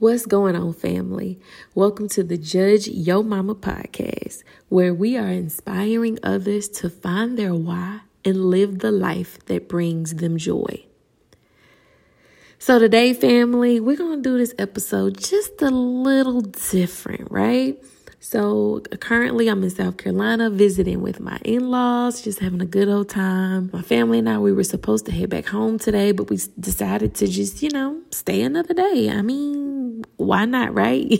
What's going on, family? Welcome to the Judge Yo Mama podcast, where we are inspiring others to find their why and live the life that brings them joy. So, today, family, we're going to do this episode just a little different, right? So currently I'm in South Carolina visiting with my in-laws, just having a good old time. My family and I, we were supposed to head back home today, but we decided to just, you know, stay another day. I mean, why not, right?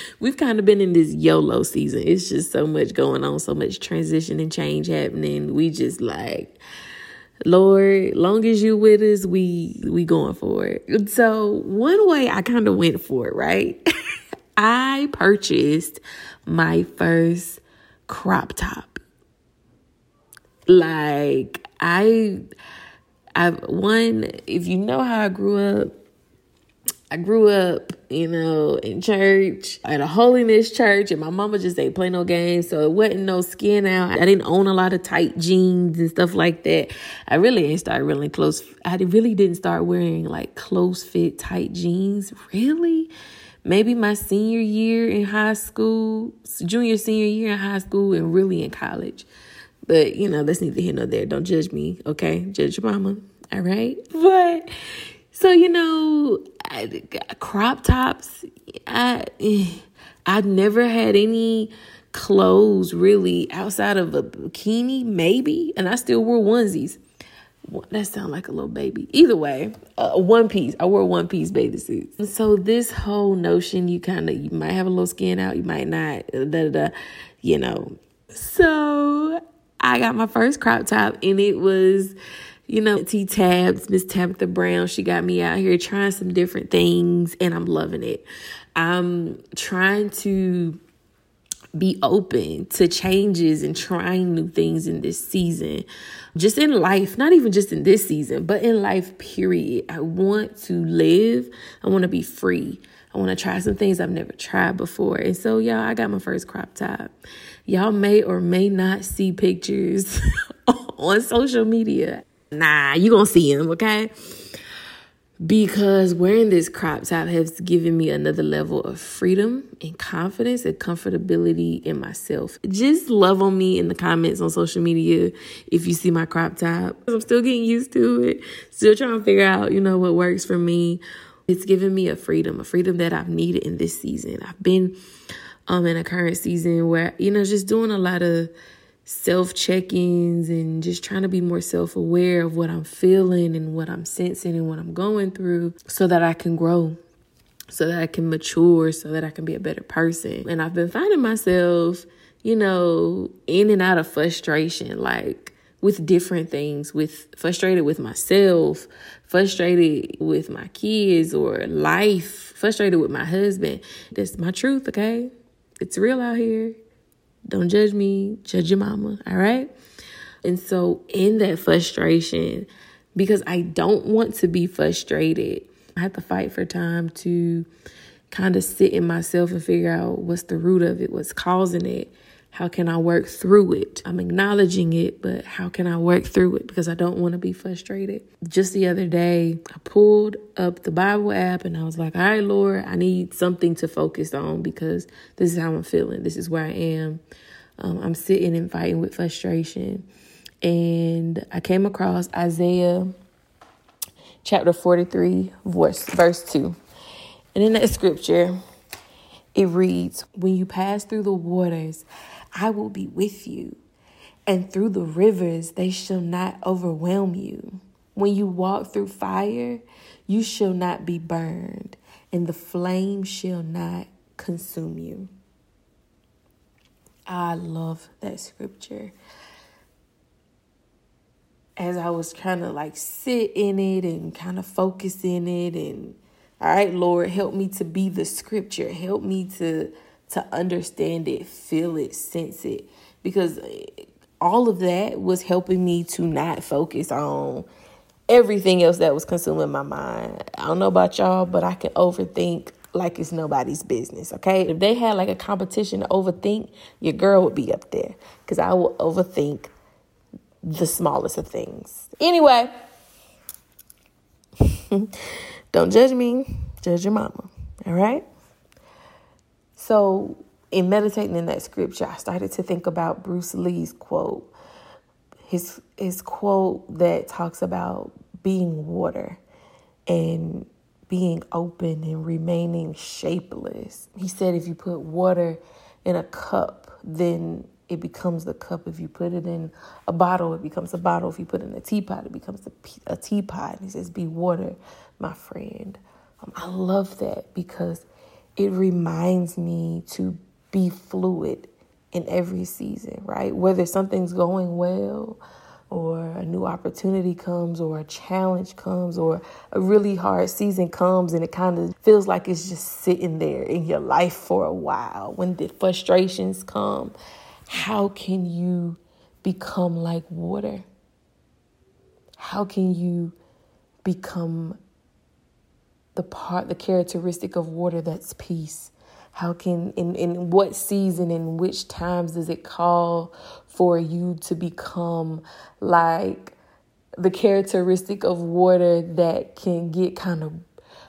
We've kind of been in this YOLO season. It's just so much going on, so much transition and change happening. We just like, Lord, long as you with us, we we going for it. So one way I kind of went for it, right? I purchased my first crop top. Like I I one if you know how I grew up I grew up, you know, in church at a holiness church, and my mama just ain't play no games, so it wasn't no skin out. I didn't own a lot of tight jeans and stuff like that. I really ain't started really close. I really didn't start wearing like close fit tight jeans, really maybe my senior year in high school, junior, senior year in high school, and really in college. But, you know, that's neither here nor there. Don't judge me, okay? Judge your mama, all right? But, so, you know, crop tops, I, I've never had any clothes really outside of a bikini, maybe, and I still wore onesies that sound like a little baby. Either way, uh, one piece. I wore one piece bathing suits. And so this whole notion, you kind of you might have a little skin out, you might not. Da, da, da, you know. So I got my first crop top, and it was, you know, T Tabs, Miss Tabitha Brown. She got me out here trying some different things, and I'm loving it. I'm trying to be open to changes and trying new things in this season. Just in life, not even just in this season, but in life, period. I want to live. I want to be free. I want to try some things I've never tried before. And so, y'all, I got my first crop top. Y'all may or may not see pictures on social media. Nah, you to see him, okay? because wearing this crop top has given me another level of freedom and confidence and comfortability in myself. Just love on me in the comments on social media if you see my crop top. I'm still getting used to it, still trying to figure out, you know, what works for me. It's given me a freedom, a freedom that I've needed in this season. I've been um in a current season where, you know, just doing a lot of self check ins and just trying to be more self aware of what I'm feeling and what I'm sensing and what I'm going through so that I can grow, so that I can mature, so that I can be a better person. And I've been finding myself, you know, in and out of frustration, like with different things, with frustrated with myself, frustrated with my kids or life, frustrated with my husband. That's my truth, okay? It's real out here. Don't judge me, judge your mama, all right? And so, in that frustration, because I don't want to be frustrated, I have to fight for time to kind of sit in myself and figure out what's the root of it, what's causing it, how can I work through it? I'm acknowledging it, but how can I work through it? Because I don't want to be frustrated. Just the other day, I pulled up the Bible app and I was like, all right, Lord, I need something to focus on because this is how I'm feeling. This is where I am. Um, I'm sitting and fighting with frustration. And I came across Isaiah chapter 43, verse, verse 2. And in that scripture, it reads, When you pass through the waters, I will be with you, and through the rivers they shall not overwhelm you. When you walk through fire, you shall not be burned, and the flame shall not consume you. I love that scripture. As I was trying to like sit in it and kind of focus in it and all right, Lord, help me to be the scripture. Help me to to understand it, feel it, sense it. Because eh, all of that was helping me to not focus on everything else that was consuming my mind. I don't know about y'all, but I can overthink like it's nobody's business, okay? If they had like a competition to overthink, your girl would be up there because I will overthink the smallest of things. Anyway, don't judge me, judge your mama, All right? So, in meditating in that scripture, I started to think about Bruce Lee's quote. His his quote that talks about being water and being open and remaining shapeless. He said if you put water in a cup, then it becomes the cup. If you put it in a bottle, it becomes a bottle. If you put it in a teapot, it becomes a, a teapot. And he says, Be water, my friend. Um, I love that because it reminds me to be fluid in every season, right? Whether something's going well or a new opportunity comes or a challenge comes or a really hard season comes and it kind of feels like it's just sitting there in your life for a while. When the frustrations come, how can you become like water? How can you become the part, the characteristic of water that's peace? How can, in, in what season, in which times does it call for you to become like the characteristic of water that can get kind of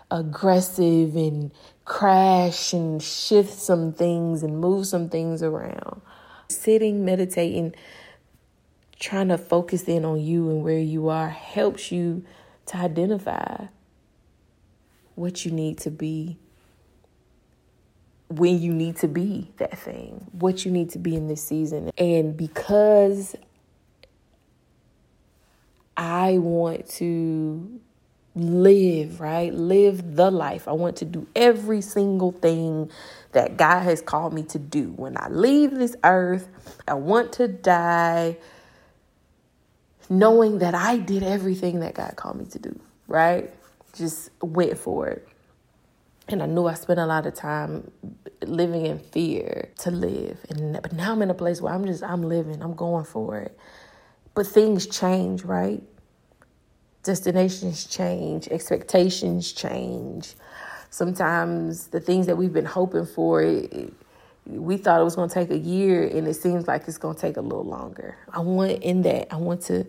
aggressive and crash and shift some things and move some things around? Sitting, meditating, trying to focus in on you and where you are helps you to identify what you need to be when you need to be that thing, what you need to be in this season. And because I want to live, right? Live the life. I want to do every single thing that God has called me to do. When I leave this earth, I want to die knowing that I did everything that God called me to do, right? Just went for it. And I knew I spent a lot of time living in fear to live. And but now I'm in a place where I'm just I'm living. I'm going for it. But things change, right? Destinations change, expectations change. Sometimes the things that we've been hoping for, we thought it was going to take a year, and it seems like it's going to take a little longer. I want in that. I want to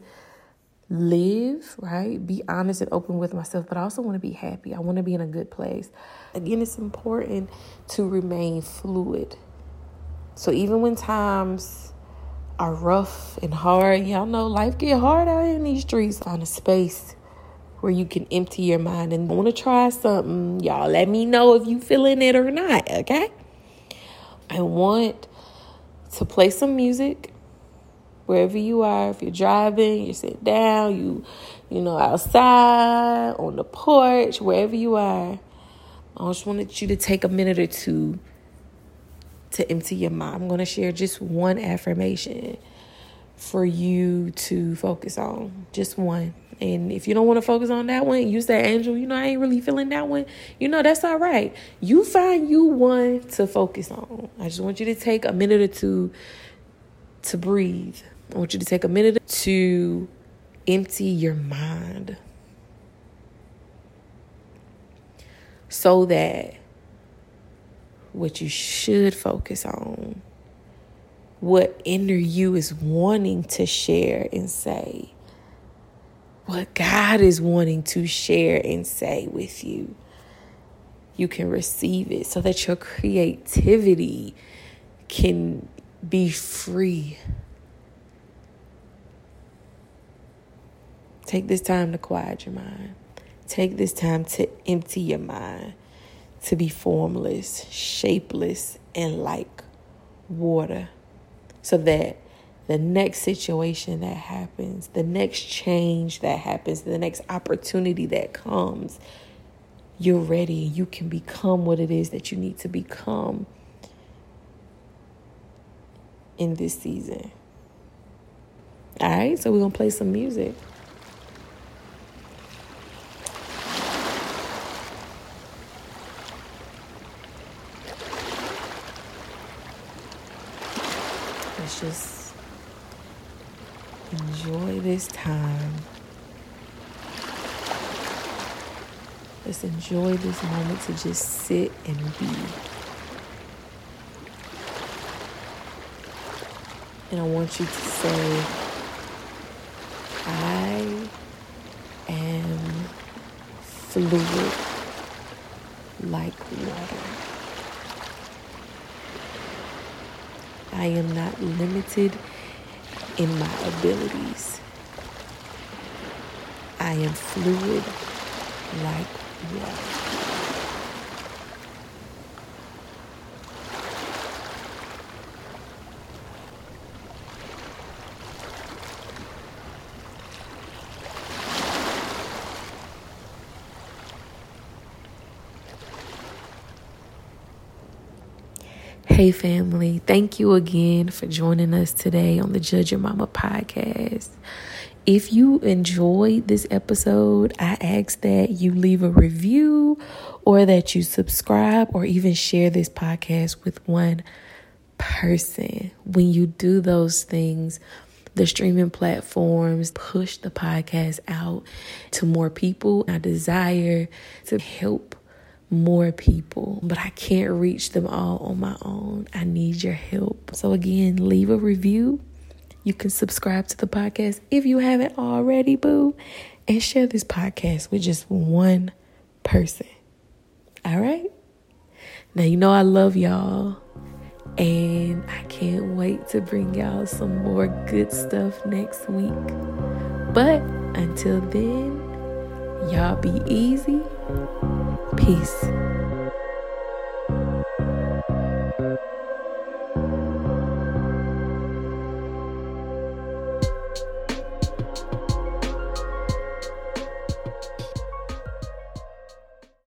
live, right? Be honest and open with myself, but I also want to be happy. I want to be in a good place. Again, it's important to remain fluid. So even when times are rough and hard, y'all know life get hard out in these streets. Find a space where you can empty your mind and want to try something. Y'all let me know if you feeling it or not, okay? I want to play some music wherever you are if you're driving you sit down you you know outside on the porch wherever you are i just wanted you to take a minute or two to empty your mind. I'm going to share just one affirmation for you to focus on. Just one. And if you don't want to focus on that one you say angel. You know i ain't really feeling that one. You know that's all right. You find you one to focus on. I just want you to take a minute or two to breathe I want you to take a minute to empty your mind so that what you should focus on, what inner you is wanting to share and say, what God is wanting to share and say with you, you can receive it so that your creativity can be free. Take this time to quiet your mind. Take this time to empty your mind, to be formless, shapeless, and like water, so that the next situation that happens, the next change that happens, the next opportunity that comes, you're ready. You can become what it is that you need to become in this season. All right, so we're going to play some music. Let's just enjoy this time. Let's enjoy this moment to just sit and be. And I want you to say, I am fluid like water. I am not limited in my abilities. I am fluid like water. Hey, family. Thank you again for joining us today on the Judge Your Mama podcast. If you enjoyed this episode, I ask that you leave a review or that you subscribe or even share this podcast with one person. When you do those things, the streaming platforms push the podcast out to more people. I desire to help more people, but I can't reach them all on my own. I need your help. So, again, leave a review. You can subscribe to the podcast if you haven't already, boo, and share this podcast with just one person. All right? Now, you know I love y'all, and I can't wait to bring y'all some more good stuff next week. But until then, y'all be easy Peace.